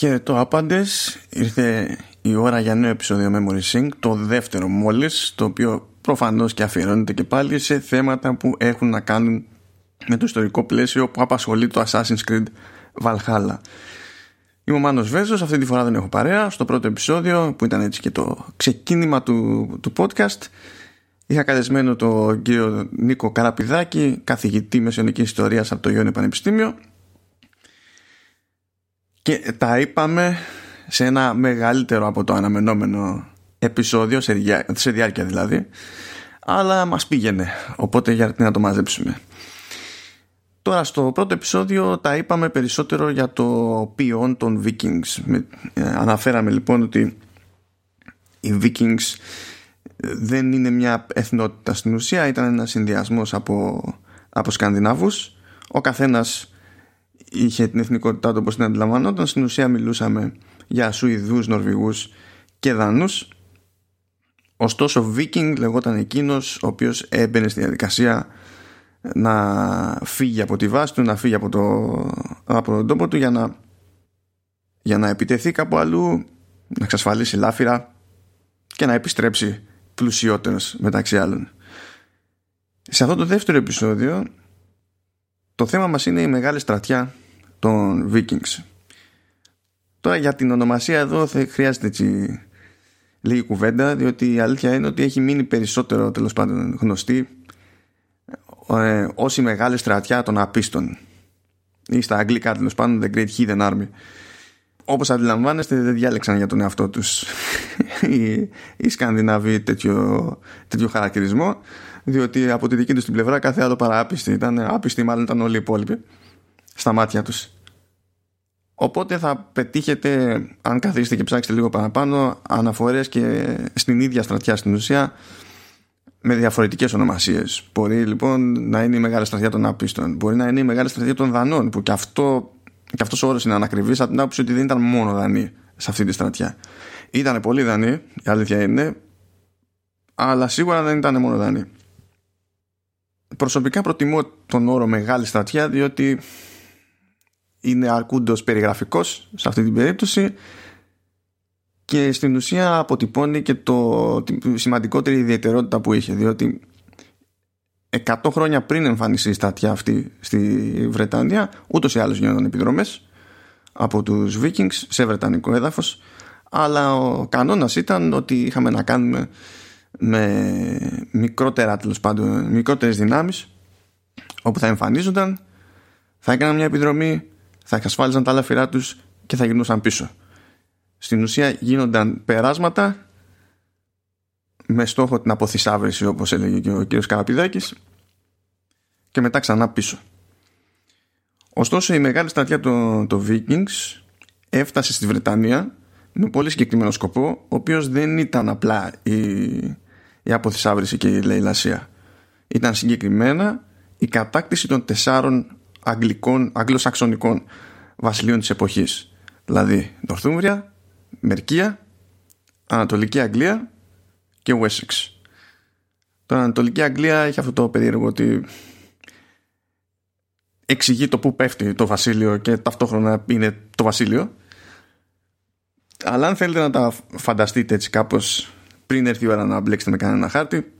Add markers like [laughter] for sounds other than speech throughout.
Χαίρετο άπαντες, ήρθε η ώρα για νέο επεισόδιο Memory Sync, το δεύτερο μόλις, το οποίο προφανώς και αφιερώνεται και πάλι σε θέματα που έχουν να κάνουν με το ιστορικό πλαίσιο που απασχολεί το Assassin's Creed Valhalla. Είμαι ο Μάνος Βέζος, αυτή τη φορά δεν έχω παρέα. Στο πρώτο επεισόδιο, που ήταν έτσι και το ξεκίνημα του, του podcast, είχα καλεσμένο τον κύριο Νίκο Καραπηδάκη, καθηγητή μεσαιωνικής ιστορίας από το Ιόνιο Πανεπιστήμιο, και τα είπαμε σε ένα μεγαλύτερο από το αναμενόμενο επεισόδιο, σε, διά, σε διάρκεια δηλαδή, αλλά μας πήγαινε, οπότε γιατί να το μαζέψουμε. Τώρα στο πρώτο επεισόδιο τα είπαμε περισσότερο για το ποιόν των Vikings. Ε, αναφέραμε λοιπόν ότι οι Vikings δεν είναι μια εθνότητα στην ουσία, ήταν ένα συνδυασμός από, από Σκανδινάβους. Ο καθένας είχε την εθνικότητά του όπως την αντιλαμβανόταν. Στην ουσία μιλούσαμε για Σουηδούς, Νορβηγούς και Δανούς. Ωστόσο Βίκινγκ λεγόταν εκείνος ο οποίος έμπαινε στη διαδικασία να φύγει από τη βάση του να φύγει από, το, από τον τόπο του για να, για να επιτεθεί κάπου αλλού να εξασφαλίσει λάφυρα και να επιστρέψει πλουσιότερος μεταξύ άλλων. Σε αυτό το δεύτερο επεισόδιο το θέμα μας είναι η μεγάλη στρατιά των Vikings. Τώρα για την ονομασία εδώ θα χρειάζεται έτσι λίγη κουβέντα διότι η αλήθεια είναι ότι έχει μείνει περισσότερο τέλος πάντων γνωστή ε, ως η μεγάλη στρατιά των απίστων. Ή στα αγγλικά τέλος πάντων The Great Hidden Army. Όπως αντιλαμβάνεστε δεν διάλεξαν για τον εαυτό τους [laughs] οι, οι Σκανδιναβοί τέτοιο, τέτοιο χαρακτηρισμό διότι από τη δική τους την πλευρά κάθε άλλο παράπιστη ήταν άπιστη μάλλον ήταν όλοι οι υπόλοιποι στα μάτια τους. Οπότε θα πετύχετε αν καθίσετε και ψάξετε λίγο παραπάνω αναφορές και στην ίδια στρατιά στην ουσία με διαφορετικές ονομασίες. Μπορεί λοιπόν να είναι η μεγάλη στρατιά των άπιστων. Μπορεί να είναι η μεγάλη στρατιά των δανών που και αυτό και αυτός ο όρος είναι ανακριβής από την άποψη ότι δεν ήταν μόνο δανείοι σε αυτή τη στρατιά. Ήταν πολύ δανείοι η αλήθεια είναι αλλά σίγουρα δεν ήταν μόνο δανείοι. Προσωπικά προτιμώ τον όρο μεγάλη στρατιά διότι είναι αρκούντος περιγραφικός σε αυτή την περίπτωση και στην ουσία αποτυπώνει και το, τη σημαντικότερη ιδιαιτερότητα που είχε διότι 100 χρόνια πριν εμφανιστεί η στρατιά αυτή στη Βρετανία ούτως ή άλλως γίνονταν επιδρομές από τους Vikings σε βρετανικό έδαφος αλλά ο κανόνας ήταν ότι είχαμε να κάνουμε με μικρότερα τέλος πάντων μικρότερες δυνάμεις όπου θα εμφανίζονταν θα έκαναν μια επιδρομή θα εξασφάλιζαν τα λαφυρά τους και θα γυρνούσαν πίσω. Στην ουσία γίνονταν περάσματα με στόχο την αποθυσάβρηση όπως έλεγε και ο κύριος Καραπηδάκης και μετά ξανά πίσω. Ωστόσο η μεγάλη στρατιά των το Vikings έφτασε στη Βρετανία με πολύ συγκεκριμένο σκοπό ο οποίος δεν ήταν απλά η, η αποθυσάβρηση και η λαϊλασία. Ήταν συγκεκριμένα η κατάκτηση των τεσσάρων αγγλικών, αγγλοσαξονικών βασιλείων της εποχής. Δηλαδή Νορθούμβρια, Μερκία Ανατολική Αγγλία και Wessex. Το Ανατολική Αγγλία έχει αυτό το περίεργο ότι εξηγεί το που πέφτει το βασίλειο και ταυτόχρονα είναι το βασίλειο. Αλλά αν θέλετε να τα φανταστείτε έτσι κάπως πριν έρθει η ώρα να μπλέξετε με κανένα χάρτη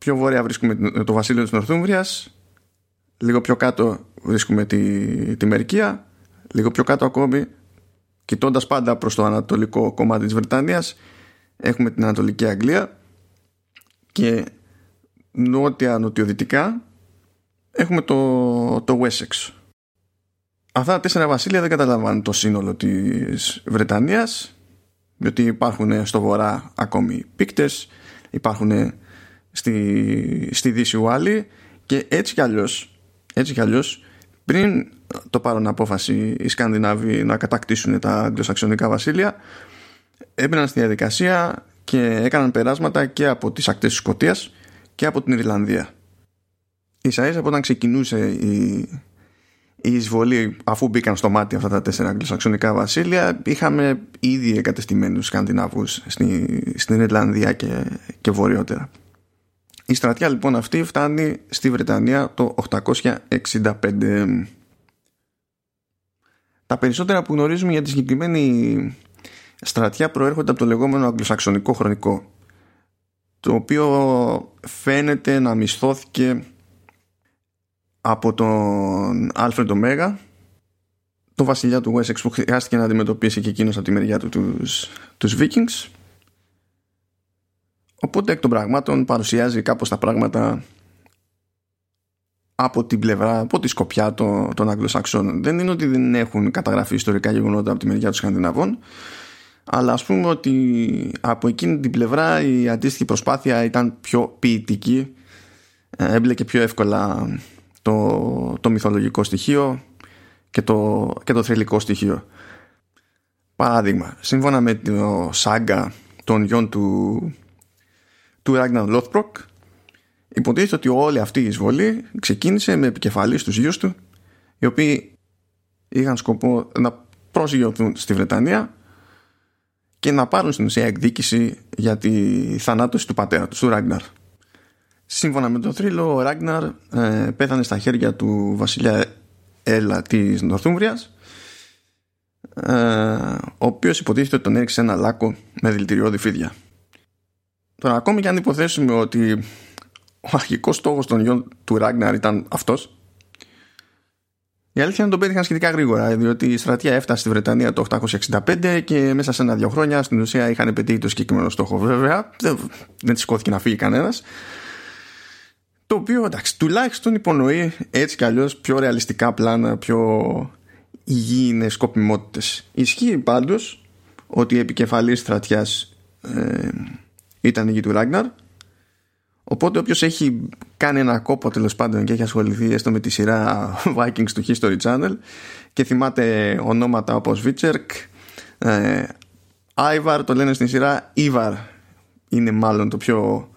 πιο βόρεια βρίσκουμε το βασίλειο της Νορθούμβριας λίγο πιο κάτω βρίσκουμε τη, τη Μερικία λίγο πιο κάτω ακόμη κοιτώντας πάντα προς το ανατολικό κομμάτι της Βρετανίας έχουμε την Ανατολική Αγγλία και νότια νοτιοδυτικά έχουμε το, το Wessex. Αυτά τα τέσσερα βασίλεια δεν καταλαμβάνουν το σύνολο της Βρετανίας διότι υπάρχουν στο βορρά ακόμη πίκτες υπάρχουν στη, στη Δύση Ουάλη και έτσι κι αλλιώς έτσι κι αλλιώς πριν το πάρουν απόφαση οι Σκανδινάβοι να κατακτήσουν τα αγγλοσαξονικά βασίλεια έμπαιναν στη διαδικασία και έκαναν περάσματα και από τις ακτές της Σκοτίας και από την Ιρλανδία. Ίσα ίσα από όταν ξεκινούσε η, η εισβολή αφού μπήκαν στο μάτι αυτά τα τέσσερα αγγλοσαξονικά βασίλεια είχαμε ήδη εγκατεστημένους Σκανδιναβούς στη, στην Ιρλανδία και, και βορειότερα. Η στρατιά λοιπόν αυτή φτάνει στη Βρετανία το 865. τα περισσότερα που γνωρίζουμε για τη συγκεκριμένη στρατιά προέρχονται από το λεγόμενο αγγλοσαξονικό χρονικό το οποίο φαίνεται να μισθώθηκε από τον Άλφρεντο Μέγα το βασιλιά του Wessex που χρειάστηκε να αντιμετωπίσει και εκείνος από τη μεριά του τους, τους Vikings οπότε εκ των πραγμάτων παρουσιάζει κάπως τα πράγματα από την πλευρά, από τη σκοπιά των, των Αγγλοσαξών. Δεν είναι ότι δεν έχουν καταγραφεί ιστορικά γεγονότα από τη μεριά των Σκανδιναβών, αλλά ας πούμε ότι από εκείνη την πλευρά η αντίστοιχη προσπάθεια ήταν πιο ποιητική, ε, έμπλεκε πιο εύκολα το, το μυθολογικό στοιχείο και το, και το θρηλυκό στοιχείο. Παράδειγμα, σύμφωνα με το σάγκα των γιών του, του Ragnar Lothbrok, υποτίθεται ότι όλη αυτή η εισβολή ξεκίνησε με επικεφαλής στους γιους του, οι οποίοι είχαν σκοπό να προσγειωθούν στη Βρετανία και να πάρουν στην ουσία εκδίκηση για τη θανάτωση του πατέρα τους, του Ράγκναρ. Σύμφωνα με τον θρύλο, ο Ράγκναρ ε, πέθανε στα χέρια του βασιλιά Έλα της Νορθούμβριας ε, ο οποίος υποτίθεται ότι τον έριξε ένα λάκκο με δηλητηριώδη φίδια. Τώρα ακόμη και αν υποθέσουμε ότι ο αρχικός στόχος των γιών του Ράγκναρ ήταν αυτός η αλήθεια είναι ότι τον πέτυχαν σχετικά γρήγορα, διότι η στρατεία έφτασε στη Βρετανία το 865 και μέσα σε ένα-δύο χρόνια στην ουσία είχαν πετύχει το συγκεκριμένο στόχο. Βέβαια, δεν, δεν σηκώθηκε να φύγει κανένας. Το οποίο εντάξει, τουλάχιστον υπονοεί έτσι κι αλλιώς πιο ρεαλιστικά πλάνα, πιο υγιεινές σκοπιμότητες. Ισχύει πάντως ότι η επικεφαλής στρατιάς ε, ήταν η γη του Ράγκναρ Οπότε όποιος έχει κάνει ένα κόπο τέλος πάντων και έχει ασχοληθεί έστω με τη σειρά [laughs] Vikings του History Channel και θυμάται ονόματα όπως Βίτσερκ, ε, Άιβαρ το λένε στην σειρά Ήβαρ είναι μάλλον το πιο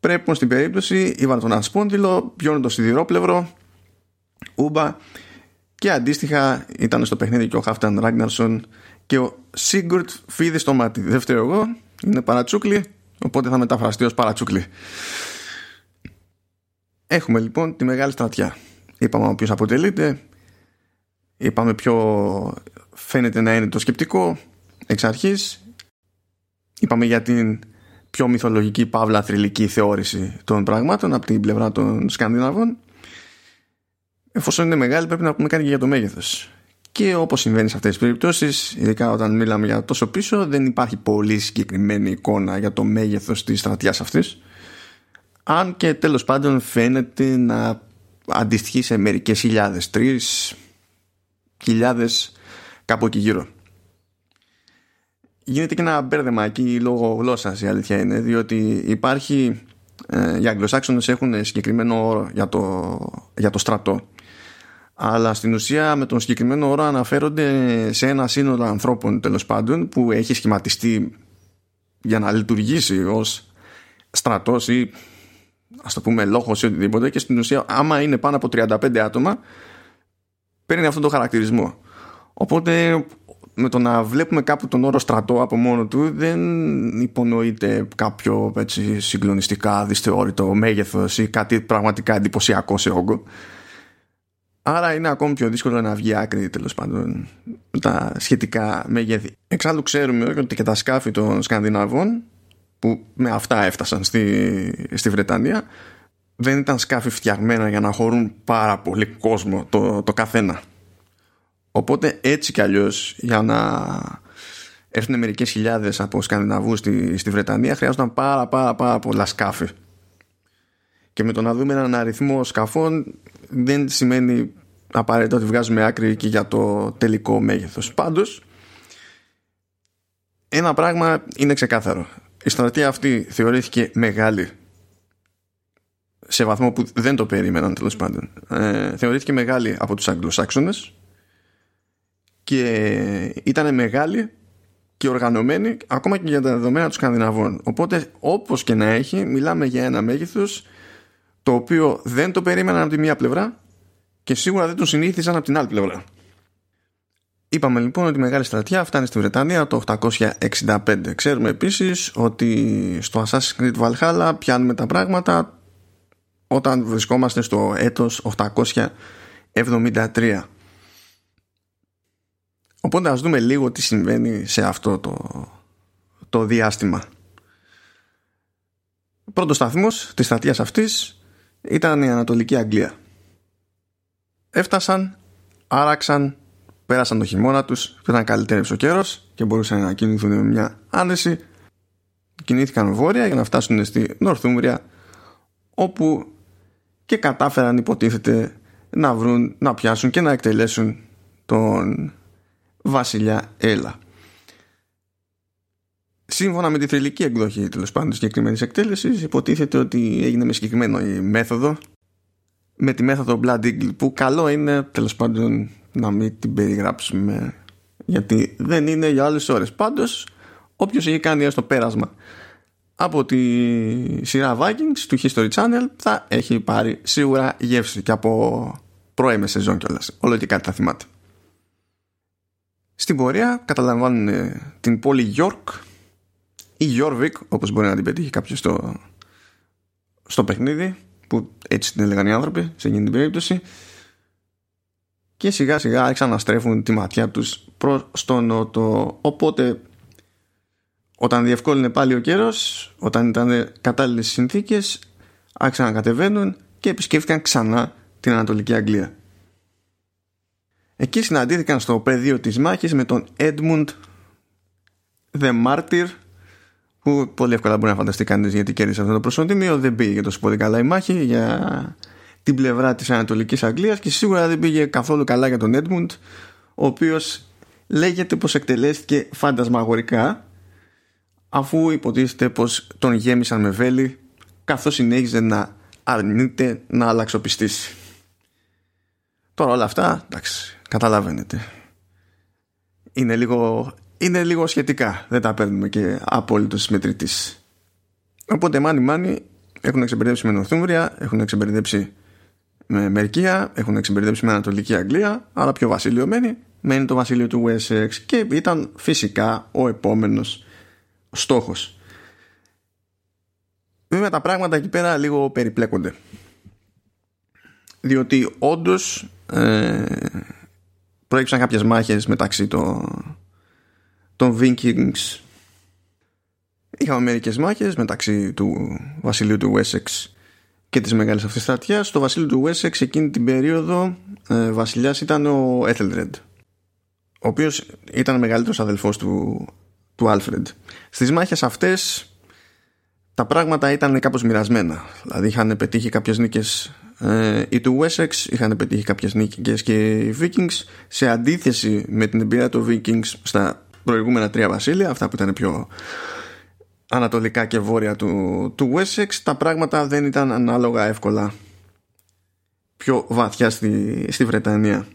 πρέπει στην περίπτωση. Ήβαρ τον Ασπόντιλο, πιώνει το σιδηρόπλευρο Ούμπα και αντίστοιχα ήταν στο παιχνίδι και ο Χάφταν Ράγκναρσον και ο Σίγκουρτ φίδι στο μάτι. Δεν φταίω εγώ, είναι παρατσούκλι Οπότε θα μεταφραστεί ως παρατσούκλι. Έχουμε λοιπόν τη μεγάλη στρατιά. Είπαμε ο οποίος αποτελείται. Είπαμε ποιο φαίνεται να είναι το σκεπτικό εξ αρχής. Είπαμε για την πιο μυθολογική παύλα θρηλυκή θεώρηση των πραγμάτων από την πλευρά των Σκανδιναβών. Εφόσον είναι μεγάλη πρέπει να πούμε κάτι και για το μέγεθος. Και όπως συμβαίνει σε αυτές τις περιπτώσεις, ειδικά όταν μιλάμε για τόσο πίσω, δεν υπάρχει πολύ συγκεκριμένη εικόνα για το μέγεθος της στρατιάς αυτής. Αν και τέλος πάντων φαίνεται να αντιστοιχεί σε μερικές χιλιάδες, τρεις χιλιάδες κάπου εκεί γύρω. Γίνεται και ένα μπέρδεμα εκεί λόγω γλώσσας η αλήθεια είναι, διότι υπάρχει. Ε, οι Αγγλοσάξονες έχουν συγκεκριμένο όρο για το, για το στρατό αλλά στην ουσία με τον συγκεκριμένο όρο αναφέρονται σε ένα σύνολο ανθρώπων τέλος πάντων που έχει σχηματιστεί για να λειτουργήσει ως στρατός ή ας το πούμε λόγος ή οτιδήποτε. Και στην ουσία άμα είναι πάνω από 35 άτομα παίρνει αυτόν τον χαρακτηρισμό. Οπότε με το να βλέπουμε κάπου τον όρο στρατό από μόνο του δεν υπονοείται κάποιο έτσι, συγκλονιστικά δυσθεώρητο μέγεθος ή κάτι πραγματικά εντυπωσιακό σε όγκο Άρα είναι ακόμη πιο δύσκολο να βγει άκρη τέλος πάντων τα σχετικά μεγέθη. Εξάλλου ξέρουμε ότι και τα σκάφη των Σκανδιναβών που με αυτά έφτασαν στη, στη Βρετανία δεν ήταν σκάφη φτιαγμένα για να χωρούν πάρα πολύ κόσμο το, το καθένα. Οπότε έτσι κι αλλιώς για να έρθουν μερικές χιλιάδες από Σκανδιναβούς στη, στη Βρετανία χρειάζονταν πάρα πάρα πάρα πολλά σκάφη. Και με το να δούμε έναν αριθμό σκαφών δεν σημαίνει απαραίτητα ότι βγάζουμε άκρη και για το τελικό μέγεθος. Πάντως, ένα πράγμα είναι ξεκάθαρο. Η στρατεία αυτή θεωρήθηκε μεγάλη σε βαθμό που δεν το περίμεναν τέλος πάντων. Ε, θεωρήθηκε μεγάλη από τους Αγγλοσάξονες και ήταν μεγάλη και οργανωμένη ακόμα και για τα δεδομένα των Σκανδιναβών. Οπότε όπως και να έχει μιλάμε για ένα μέγεθος το οποίο δεν το περίμεναν από τη μία πλευρά και σίγουρα δεν τον συνήθιζαν από την άλλη πλευρά. Είπαμε λοιπόν ότι η Μεγάλη Στρατιά φτάνει στη Βρετανία το 865. Ξέρουμε επίσης ότι στο Assassin's Creed Valhalla πιάνουμε τα πράγματα όταν βρισκόμαστε στο έτος 873. Οπότε ας δούμε λίγο τι συμβαίνει σε αυτό το, το διάστημα. Ο πρώτος σταθμός της στρατείας αυτής ήταν η Ανατολική Αγγλία. Έφτασαν, άραξαν, πέρασαν το χειμώνα τους, που ήταν καλύτερος ο καιρός και μπορούσαν να κινηθούν με μια άνεση. Κινήθηκαν βόρεια για να φτάσουν στη Νορθούμβρια όπου και κατάφεραν υποτίθεται να βρουν, να πιάσουν και να εκτελέσουν τον βασιλιά Έλα. Σύμφωνα με τη θρηλυκή εκδοχή τέλος πάντων συγκεκριμένης εκτέλεσης, υποτίθεται ότι έγινε με συγκεκριμένη μέθοδο. Με τη μέθοδο Blood Eagle, που καλό είναι τέλος πάντων να μην την περιγράψουμε, γιατί δεν είναι για άλλες ώρες. Πάντως, όποιος έχει κάνει έστω πέρασμα από τη σειρά Vikings του History Channel θα έχει πάρει σίγουρα γεύση και από πρώιμε σεζόν κιόλας. Όλο και κάτι θα θυμάται. Στην πορεία καταλαμβάνουν ε, την πόλη York ή Jorvik όπως μπορεί να την πετύχει κάποιος στο, στο παιχνίδι που έτσι την έλεγαν οι άνθρωποι σε εκείνη την περίπτωση. Και σιγά σιγά άρχισαν να στρέφουν τη ματιά τους προς τον νότο. Οπότε όταν διευκόλυνε πάλι ο καιρός όταν ήταν κατάλληλες συνθήκες άρχισαν να κατεβαίνουν και επισκέφθηκαν ξανά την Ανατολική Αγγλία. Εκεί συναντήθηκαν στο πεδίο της μάχης με τον Edmund The Martyr που πολύ εύκολα μπορεί να φανταστεί κανείς γιατί κέρδισε αυτό το προσωπικό δεν πήγε τόσο πολύ καλά η μάχη για την πλευρά της Ανατολικής Αγγλίας και σίγουρα δεν πήγε καθόλου καλά για τον Edmund ο οποίος λέγεται πως εκτελέστηκε φαντασμαγορικά αφού υποτίθεται πως τον γέμισαν με βέλη καθώς συνέχιζε να αρνείται να αλλαξοπιστήσει. Τώρα όλα αυτά, εντάξει, καταλαβαίνετε. Είναι λίγο, είναι λίγο σχετικά. Δεν τα παίρνουμε και απόλυτο μετρητή. Οπότε μάνι μάνι έχουν εξεμπερδέψει με Νορθούμβρια, έχουν εξεμπερδέψει με Μερκία, έχουν εξεμπερδέψει με Ανατολική Αγγλία, αλλά πιο βασίλειο μένει, μένει το βασίλειο του Wessex και ήταν φυσικά ο επόμενος στόχος. Βέβαια τα πράγματα εκεί πέρα λίγο περιπλέκονται. Διότι όντως ε, προέκυψαν κάποιες μάχες μεταξύ των, των Vikings. Είχαμε μερικές μάχες μεταξύ του βασιλείου του Wessex και της μεγάλης αυτής στρατιάς. Στο βασίλειο του Wessex εκείνη την περίοδο ε, βασιλιάς ήταν ο Ethelred ο οποίος ήταν μεγαλύτερος αδελφός του, του Alfred. Στις μάχες αυτές τα πράγματα ήταν κάπως μοιρασμένα. Δηλαδή είχαν πετύχει κάποιες νίκες ε, οι του Wessex είχαν πετύχει κάποιες νίκες και οι Vikings σε αντίθεση με την εμπειρία των Vikings στα προηγούμενα τρία βασίλεια αυτά που ήταν πιο ανατολικά και βόρεια του, του Wessex τα πράγματα δεν ήταν ανάλογα εύκολα πιο βαθιά στη, στη Βρετανία.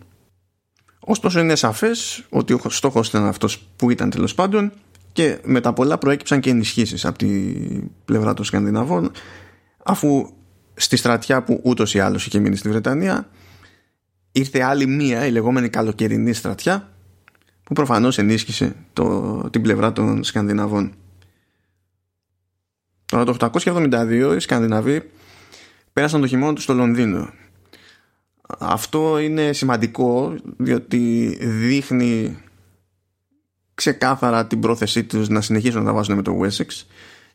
Ωστόσο είναι σαφές ότι ο στόχος ήταν αυτός που ήταν τέλος πάντων και με τα πολλά προέκυψαν και ενισχύσεις από την πλευρά των Σκανδιναβών αφού στη στρατιά που ούτως ή άλλως είχε μείνει στη Βρετανία ήρθε άλλη μία η λεγόμενη καλοκαιρινή στρατιά που προφανώς ενίσχυσε το, την πλευρά των Σκανδιναβών. Τώρα το 872 οι Σκανδιναβοί πέρασαν το χειμώνα τους στο Λονδίνο. Αυτό είναι σημαντικό διότι δείχνει ξεκάθαρα την πρόθεσή τους να συνεχίσουν να τα βάζουν με το Wessex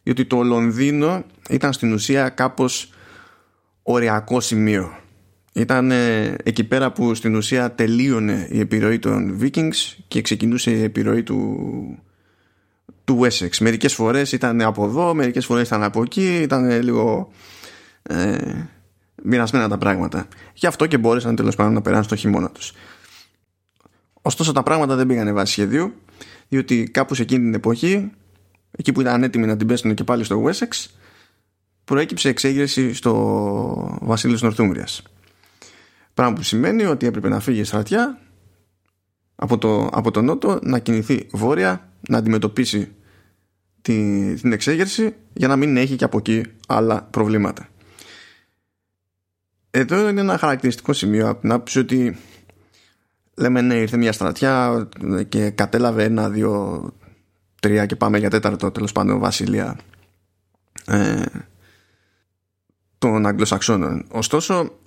διότι το Λονδίνο ήταν στην ουσία κάπως οριακό σημείο. Ήταν εκεί πέρα που στην ουσία τελείωνε η επιρροή των Vikings και ξεκινούσε η επιρροή του, του Wessex. Μερικές φορές ήταν από εδώ, μερικές φορές ήταν από εκεί, ήταν λίγο ε, μοιρασμένα τα πράγματα. Γι' αυτό και μπόρεσαν τέλος πάντων να περάσουν στο χειμώνα τους. Ωστόσο τα πράγματα δεν πήγανε βάσει σχεδίου, διότι κάπου σε εκείνη την εποχή, εκεί που ήταν έτοιμοι να την πέσουν και πάλι στο Wessex, προέκυψε εξέγερση στο βασίλειο της Νορθούμβριας. Πράγμα που σημαίνει ότι έπρεπε να φύγει η στρατιά από το, από το νότο, να κινηθεί βόρεια, να αντιμετωπίσει τη, την εξέγερση για να μην έχει και από εκεί άλλα προβλήματα. Εδώ είναι ένα χαρακτηριστικό σημείο από την άποψη ότι λέμε ναι ήρθε μια στρατιά και κατέλαβε ένα, δύο, τρία και πάμε για τέταρτο τέλος πάντων βασιλεία ε, των Αγγλοσαξώνων. Ωστόσο,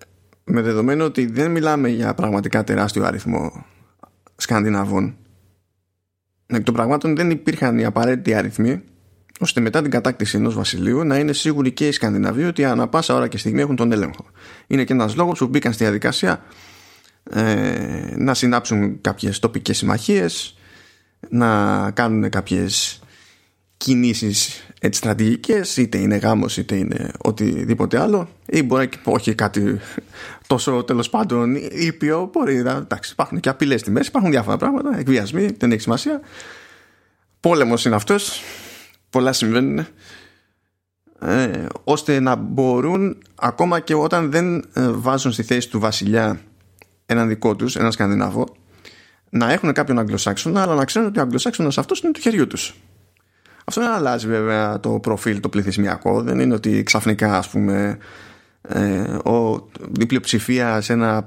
με δεδομένο ότι δεν μιλάμε για πραγματικά τεράστιο αριθμό Σκανδιναβών εκ των πραγμάτων δεν υπήρχαν οι απαραίτητοι αριθμοί ώστε μετά την κατάκτηση ενός βασιλείου να είναι σίγουροι και οι Σκανδιναβοί ότι ανά πάσα ώρα και στιγμή έχουν τον έλεγχο. Είναι και ένας λόγος που μπήκαν στη διαδικασία ε, να συνάψουν κάποιες τοπικές συμμαχίες, να κάνουν κάποιες κινήσεις έτσι στρατηγικές είτε είναι γάμος είτε είναι οτιδήποτε άλλο ή μπορεί και όχι κάτι τόσο τέλος πάντων ήπιο μπορεί να, εντάξει υπάρχουν και απειλές στη μέση υπάρχουν διάφορα πράγματα εκβιασμοί δεν έχει σημασία. Πόλεμος είναι αυτός πολλά συμβαίνουν ε, ώστε να μπορούν ακόμα και όταν δεν ε, βάζουν στη θέση του βασιλιά έναν δικό τους, έναν Σκανδιναβό να έχουν κάποιον Αγγλοσάξονα αλλά να ξέρουν ότι ο Αγγλοσάξονας αυτός είναι του χεριού τους αυτό δεν αλλάζει βέβαια το προφίλ το πληθυσμιακό. Δεν είναι ότι ξαφνικά ας πούμε ε, ο, η πλειοψηφία σε ένα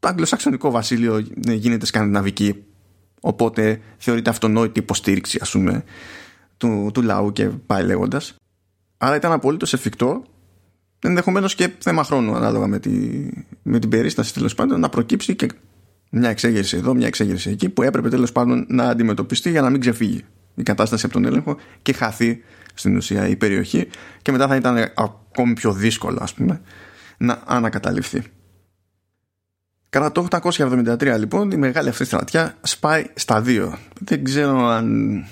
αγγλοσαξονικό βασίλειο γίνεται σκανδιναβική. Οπότε θεωρείται αυτονόητη υποστήριξη ας πούμε του, του λαού και πάει λέγοντας. Άρα ήταν απολύτως εφικτό, ενδεχομένως και θέμα χρόνου ανάλογα με, τη, με την περίσταση τέλος πάντων, να προκύψει και μια εξέγερση εδώ, μια εξέγερση εκεί, που έπρεπε τέλος πάντων να αντιμετωπιστεί για να μην ξεφύγει η κατάσταση από τον έλεγχο και χαθεί στην ουσία η περιοχή και μετά θα ήταν ακόμη πιο δύσκολο ας πούμε να ανακαταληφθεί. Κατά το 873 λοιπόν η μεγάλη αυτή στρατιά σπάει στα δύο. Δεν ξέρω αν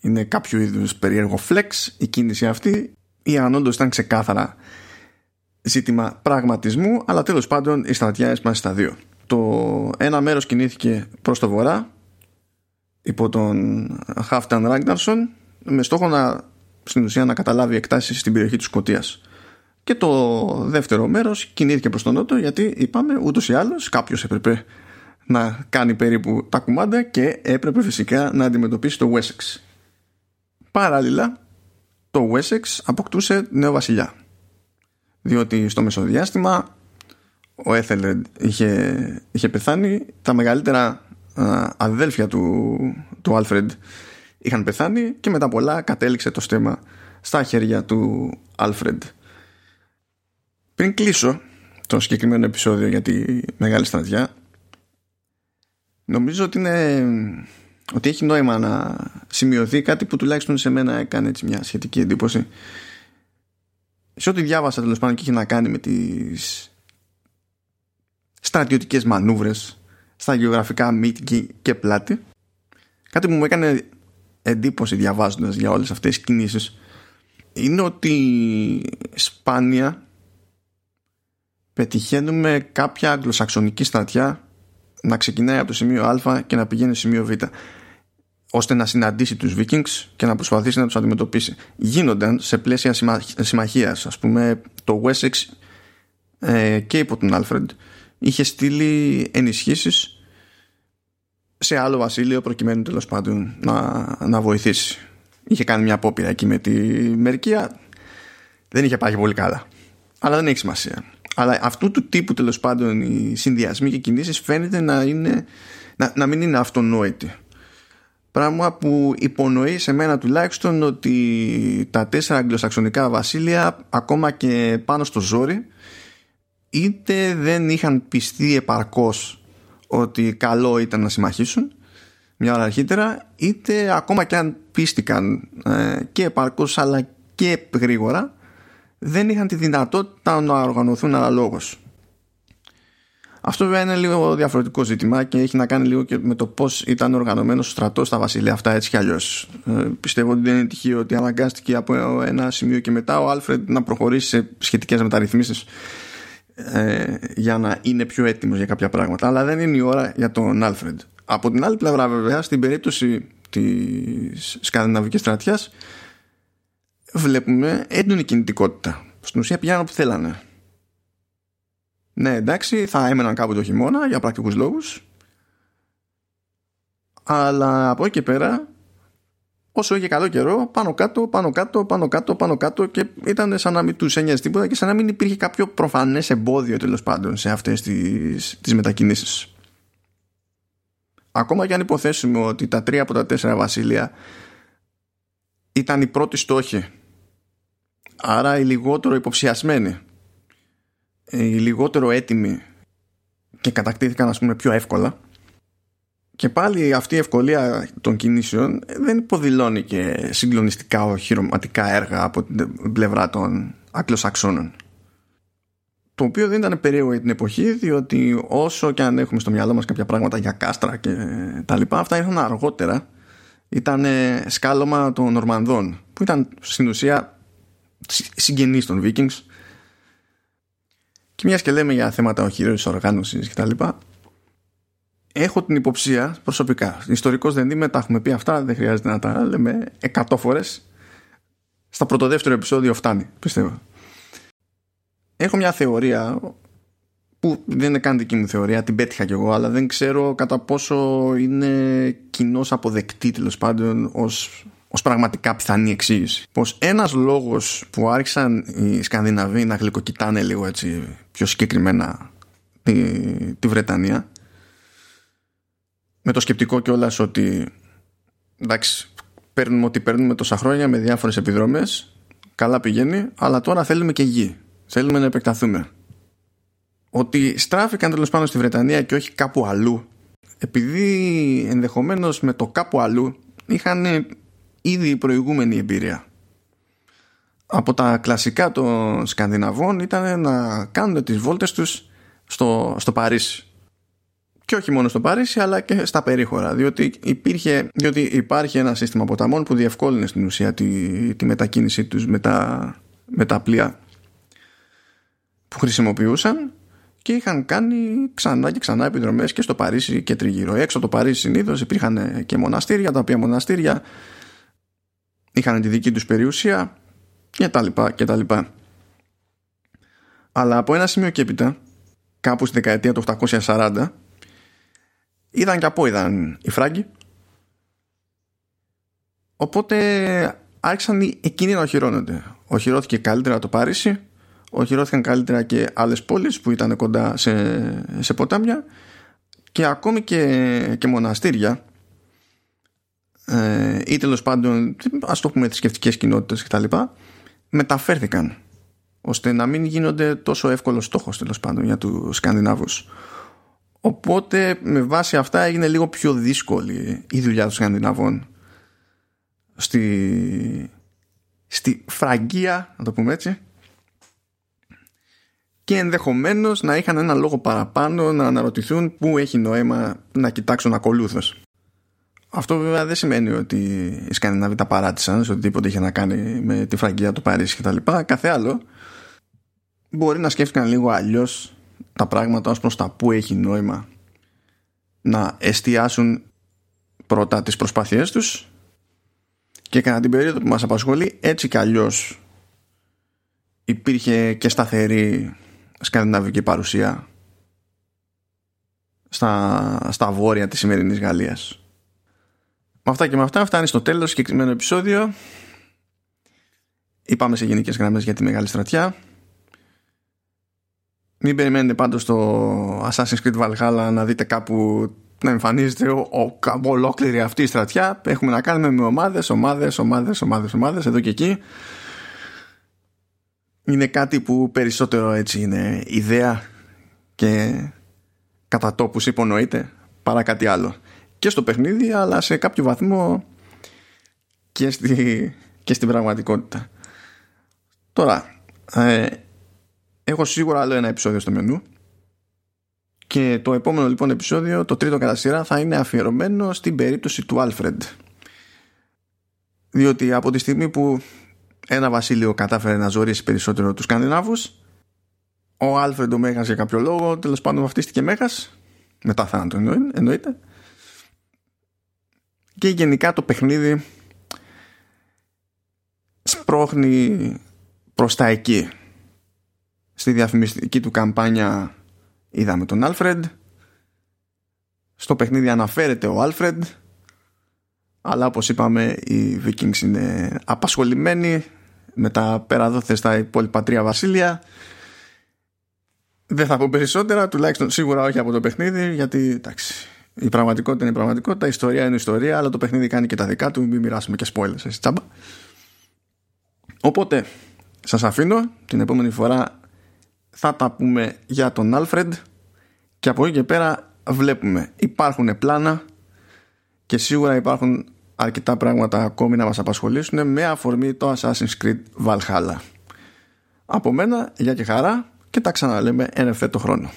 είναι κάποιο είδους περίεργο flex η κίνηση αυτή ή αν όντως ήταν ξεκάθαρα ζήτημα πραγματισμού αλλά τέλος πάντων η στρατιά έσπασε στα δύο. Το ένα μέρος κινήθηκε προς το βορρά υπό τον Χάφταν Ράγκναρσον με στόχο να στην ουσία να καταλάβει εκτάσεις στην περιοχή της Σκοτίας. Και το δεύτερο μέρος κινήθηκε προς τον νότο γιατί είπαμε ούτως ή άλλως κάποιος έπρεπε να κάνει περίπου τα κουμάντα και έπρεπε φυσικά να αντιμετωπίσει το Wessex. Παράλληλα, το Wessex αποκτούσε νέο βασιλιά. Διότι στο μεσοδιάστημα ο Έθελεντ είχε, είχε πεθάνει, τα μεγαλύτερα αδέλφια του, του Άλφρεντ είχαν πεθάνει και μετά πολλά κατέληξε το στέμα στα χέρια του Άλφρεντ. Πριν κλείσω το συγκεκριμένο επεισόδιο για τη Μεγάλη Στρατιά νομίζω ότι είναι ότι έχει νόημα να σημειωθεί κάτι που τουλάχιστον σε μένα έκανε έτσι μια σχετική εντύπωση. Σε ό,τι διάβασα τέλος πάντων και είχε να κάνει με τις στρατιωτικές μανούβρες στα γεωγραφικά μύτη και πλάτη κάτι που μου έκανε εντύπωση διαβάζοντας για όλες αυτές τις κινήσεις είναι ότι σπάνια πετυχαίνουμε κάποια αγγλοσαξονική στρατιά να ξεκινάει από το σημείο Α και να πηγαίνει στο σημείο Β ώστε να συναντήσει τους Vikings και να προσπαθήσει να τους αντιμετωπίσει. Γίνονταν σε πλαίσια συμμαχίας. Ας πούμε το Wessex ε, και υπό τον Alfred είχε στείλει ενισχύσεις σε άλλο βασίλειο προκειμένου τέλος πάντων να, να βοηθήσει. Είχε κάνει μια απόπειρα εκεί με τη Μερικία. Δεν είχε πάει πολύ καλά. Αλλά δεν έχει σημασία. Αλλά αυτού του τύπου τέλος πάντων οι συνδυασμοί και κινήσεις φαίνεται να, είναι, να, να μην είναι αυτονόητοι. Πράγμα που υπονοεί σε μένα τουλάχιστον ότι τα τέσσερα αγγλοσαξονικά βασίλεια ακόμα και πάνω στο ζόρι είτε δεν είχαν πιστεί επαρκώς ότι καλό ήταν να συμμαχήσουν μια ώρα αρχίτερα είτε ακόμα και αν πίστηκαν ε, και επαρκώς αλλά και γρήγορα δεν είχαν τη δυνατότητα να οργανωθούν αναλόγως. Αυτό βέβαια είναι λίγο διαφορετικό ζήτημα και έχει να κάνει λίγο και με το πώς ήταν οργανωμένος ο στρατός στα βασιλεία αυτά έτσι κι αλλιώς. Ε, πιστεύω ότι δεν είναι τυχαίο ότι αναγκάστηκε από ένα σημείο και μετά ο Άλφρεντ να προχωρήσει σε σχετικές μεταρρυθμίσεις ε, για να είναι πιο έτοιμος για κάποια πράγματα. Αλλά δεν είναι η ώρα για τον Άλφρεντ. Από την άλλη πλευρά, βέβαια, στην περίπτωση της σκανδιναβικής στρατιάς, βλέπουμε έντονη κινητικότητα. Στην ουσία πηγαίνουν όπου θέλανε. Ναι, εντάξει, θα έμεναν κάπου το χειμώνα για πρακτικούς λόγους. Αλλά από εκεί και πέρα, όσο είχε καλό καιρό, πάνω κάτω, πάνω κάτω, πάνω κάτω, πάνω κάτω και ήταν σαν να μην τους ένοιαζε τίποτα και σαν να μην υπήρχε κάποιο προφανές εμπόδιο τέλος πάντων σε αυτές τις, τις μετακινήσεις. Ακόμα και αν υποθέσουμε ότι τα τρία από τα τέσσερα βασίλεια ήταν οι πρώτοι στόχοι άρα οι λιγότερο υποψιασμένοι οι λιγότερο έτοιμοι και κατακτήθηκαν ας πούμε πιο εύκολα Και πάλι αυτή η ευκολία των κινήσεων δεν υποδηλώνει και συγκλονιστικά οχυρωματικά έργα από την πλευρά των Αγγλοσαξώνων. Το οποίο δεν ήταν περίεργο για την εποχή, διότι όσο και αν έχουμε στο μυαλό μας κάποια πράγματα για κάστρα και τα λοιπά, αυτά ήρθαν αργότερα. Ήταν σκάλωμα των Νορμανδών, που ήταν στην ουσία συγγενείς των Vikings. Και μιας και λέμε για θέματα οχυρώσεις οργάνωσης και τα λοιπά, έχω την υποψία προσωπικά. Ιστορικός δεν είμαι, τα έχουμε πει αυτά, δεν χρειάζεται να τα λέμε 100 φορές. Στα πρωτοδεύτερο επεισόδιο φτάνει, πιστεύω. Έχω μια θεωρία που δεν είναι καν δική μου θεωρία, την πέτυχα κι εγώ, αλλά δεν ξέρω κατά πόσο είναι κοινώ αποδεκτή τέλος πάντων ως, ως πραγματικά πιθανή εξήγηση. Πως ένας λόγος που άρχισαν οι Σκανδιναβοί να γλυκοκοιτάνε λίγο έτσι πιο συγκεκριμένα τη, τη Βρετανία με το σκεπτικό κιόλας ότι εντάξει, παίρνουμε ό,τι παίρνουμε τόσα χρόνια με διάφορες επιδρομές καλά πηγαίνει, αλλά τώρα θέλουμε και γη. Θέλουμε να επεκταθούμε. Ότι στράφηκαν τέλος πάνω στη Βρετανία και όχι κάπου αλλού επειδή ενδεχομένως με το κάπου αλλού είχαν ήδη προηγούμενη εμπειρία. Από τα κλασικά των Σκανδιναβών ήταν να κάνουν τις βόλτες τους στο, στο Παρίσι και όχι μόνο στο Παρίσι αλλά και στα περίχωρα διότι, υπήρχε, διότι υπάρχει ένα σύστημα ποταμών που διευκόλυνε στην ουσία τη, τη μετακίνησή τους με τα, με τα πλοία που χρησιμοποιούσαν και είχαν κάνει ξανά και ξανά επιδρομές και στο Παρίσι και τριγύρω. Έξω από το Παρίσι συνήθως υπήρχαν και μοναστήρια, τα οποία μοναστήρια είχαν τη δική τους περιουσία και τα λοιπά και τα λοιπά. Αλλά από ένα σημείο και έπειτα, κάπου στη δεκαετία του 840, είδαν και από είδαν οι Φράγκοι. Οπότε άρχισαν εκείνοι να οχυρώνονται. Οχυρώθηκε καλύτερα το Παρίσι οχυρώθηκαν καλύτερα και άλλες πόλεις που ήταν κοντά σε, σε ποτάμια και ακόμη και, και μοναστήρια ε, ή τέλος πάντων ας το πούμε θρησκευτικές κοινότητες κτλ μεταφέρθηκαν ώστε να μην γίνονται τόσο εύκολος στόχος τέλος πάντων για τους Σκανδινάβους οπότε με βάση αυτά έγινε λίγο πιο δύσκολη η δουλειά των Σκανδιναβών στη, στη φραγκία να το πούμε έτσι και ενδεχομένως να είχαν ένα λόγο παραπάνω να αναρωτηθούν πού έχει νόημα να κοιτάξουν ακολούθως. Αυτό βέβαια δεν σημαίνει ότι οι Σκανδινάβοι τα παράτησαν σε οτιδήποτε είχε να κάνει με τη φραγκία του Παρίσι και τα λοιπά. Κάθε άλλο μπορεί να σκέφτηκαν λίγο αλλιώς τα πράγματα ως προς τα πού έχει νόημα να εστιάσουν πρώτα τις προσπάθειές τους και κατά την περίοδο που μας απασχολεί έτσι κι αλλιώς υπήρχε και σταθερή σκανδιναβική παρουσία στα, στα βόρεια της σημερινής Γαλλίας. Με αυτά και με αυτά φτάνει στο τέλος συγκεκριμένο επεισόδιο. Είπαμε σε γενικές γραμμές για τη Μεγάλη Στρατιά. Μην περιμένετε πάντως το Assassin's Creed Valhalla να δείτε κάπου να εμφανίζεται ο, ο, ολόκληρη αυτή η στρατιά. Έχουμε να κάνουμε με ομάδες, ομάδες, ομάδες, ομάδες, ομάδες εδώ και εκεί. Είναι κάτι που περισσότερο έτσι είναι ιδέα και κατά τόπους υπονοείται παρά κάτι άλλο. Και στο παιχνίδι αλλά σε κάποιο βαθμό και, στη, και στην πραγματικότητα. Τώρα ε, έχω σίγουρα άλλο ένα επεισόδιο στο μενού. Και το επόμενο λοιπόν επεισόδιο το τρίτο κατά σειρά θα είναι αφιερωμένο στην περίπτωση του Alfred διότι από τη στιγμή που ένα βασίλειο κατάφερε να ζωρίσει περισσότερο τους Σκανδινάβους ο Άλφρεντ ο Μέγας για κάποιο λόγο τέλος πάντων βαφτίστηκε Μέγας. Μετά θάνατο εννοείται. Και γενικά το παιχνίδι σπρώχνει προς τα εκεί στη διαφημιστική του καμπάνια είδαμε τον Άλφρεντ στο παιχνίδι αναφέρεται ο Άλφρεντ αλλά όπως είπαμε οι Vikings είναι απασχολημένοι με τα περαδόθε στα υπόλοιπα τρία βασίλεια δεν θα πω περισσότερα τουλάχιστον σίγουρα όχι από το παιχνίδι γιατί εντάξει η πραγματικότητα είναι η πραγματικότητα, η ιστορία είναι η ιστορία, αλλά το παιχνίδι κάνει και τα δικά του. Μην μοιράσουμε και spoilers, έτσι τσάμπα. Οπότε, σας αφήνω. Την επόμενη φορά θα τα πούμε για τον Alfred και από εκεί και πέρα βλέπουμε. Υπάρχουν πλάνα, και σίγουρα υπάρχουν αρκετά πράγματα ακόμη να μας απασχολήσουν με αφορμή το Assassin's Creed Valhalla. Από μένα, για και χαρά και τα ξαναλέμε ένα το χρόνο.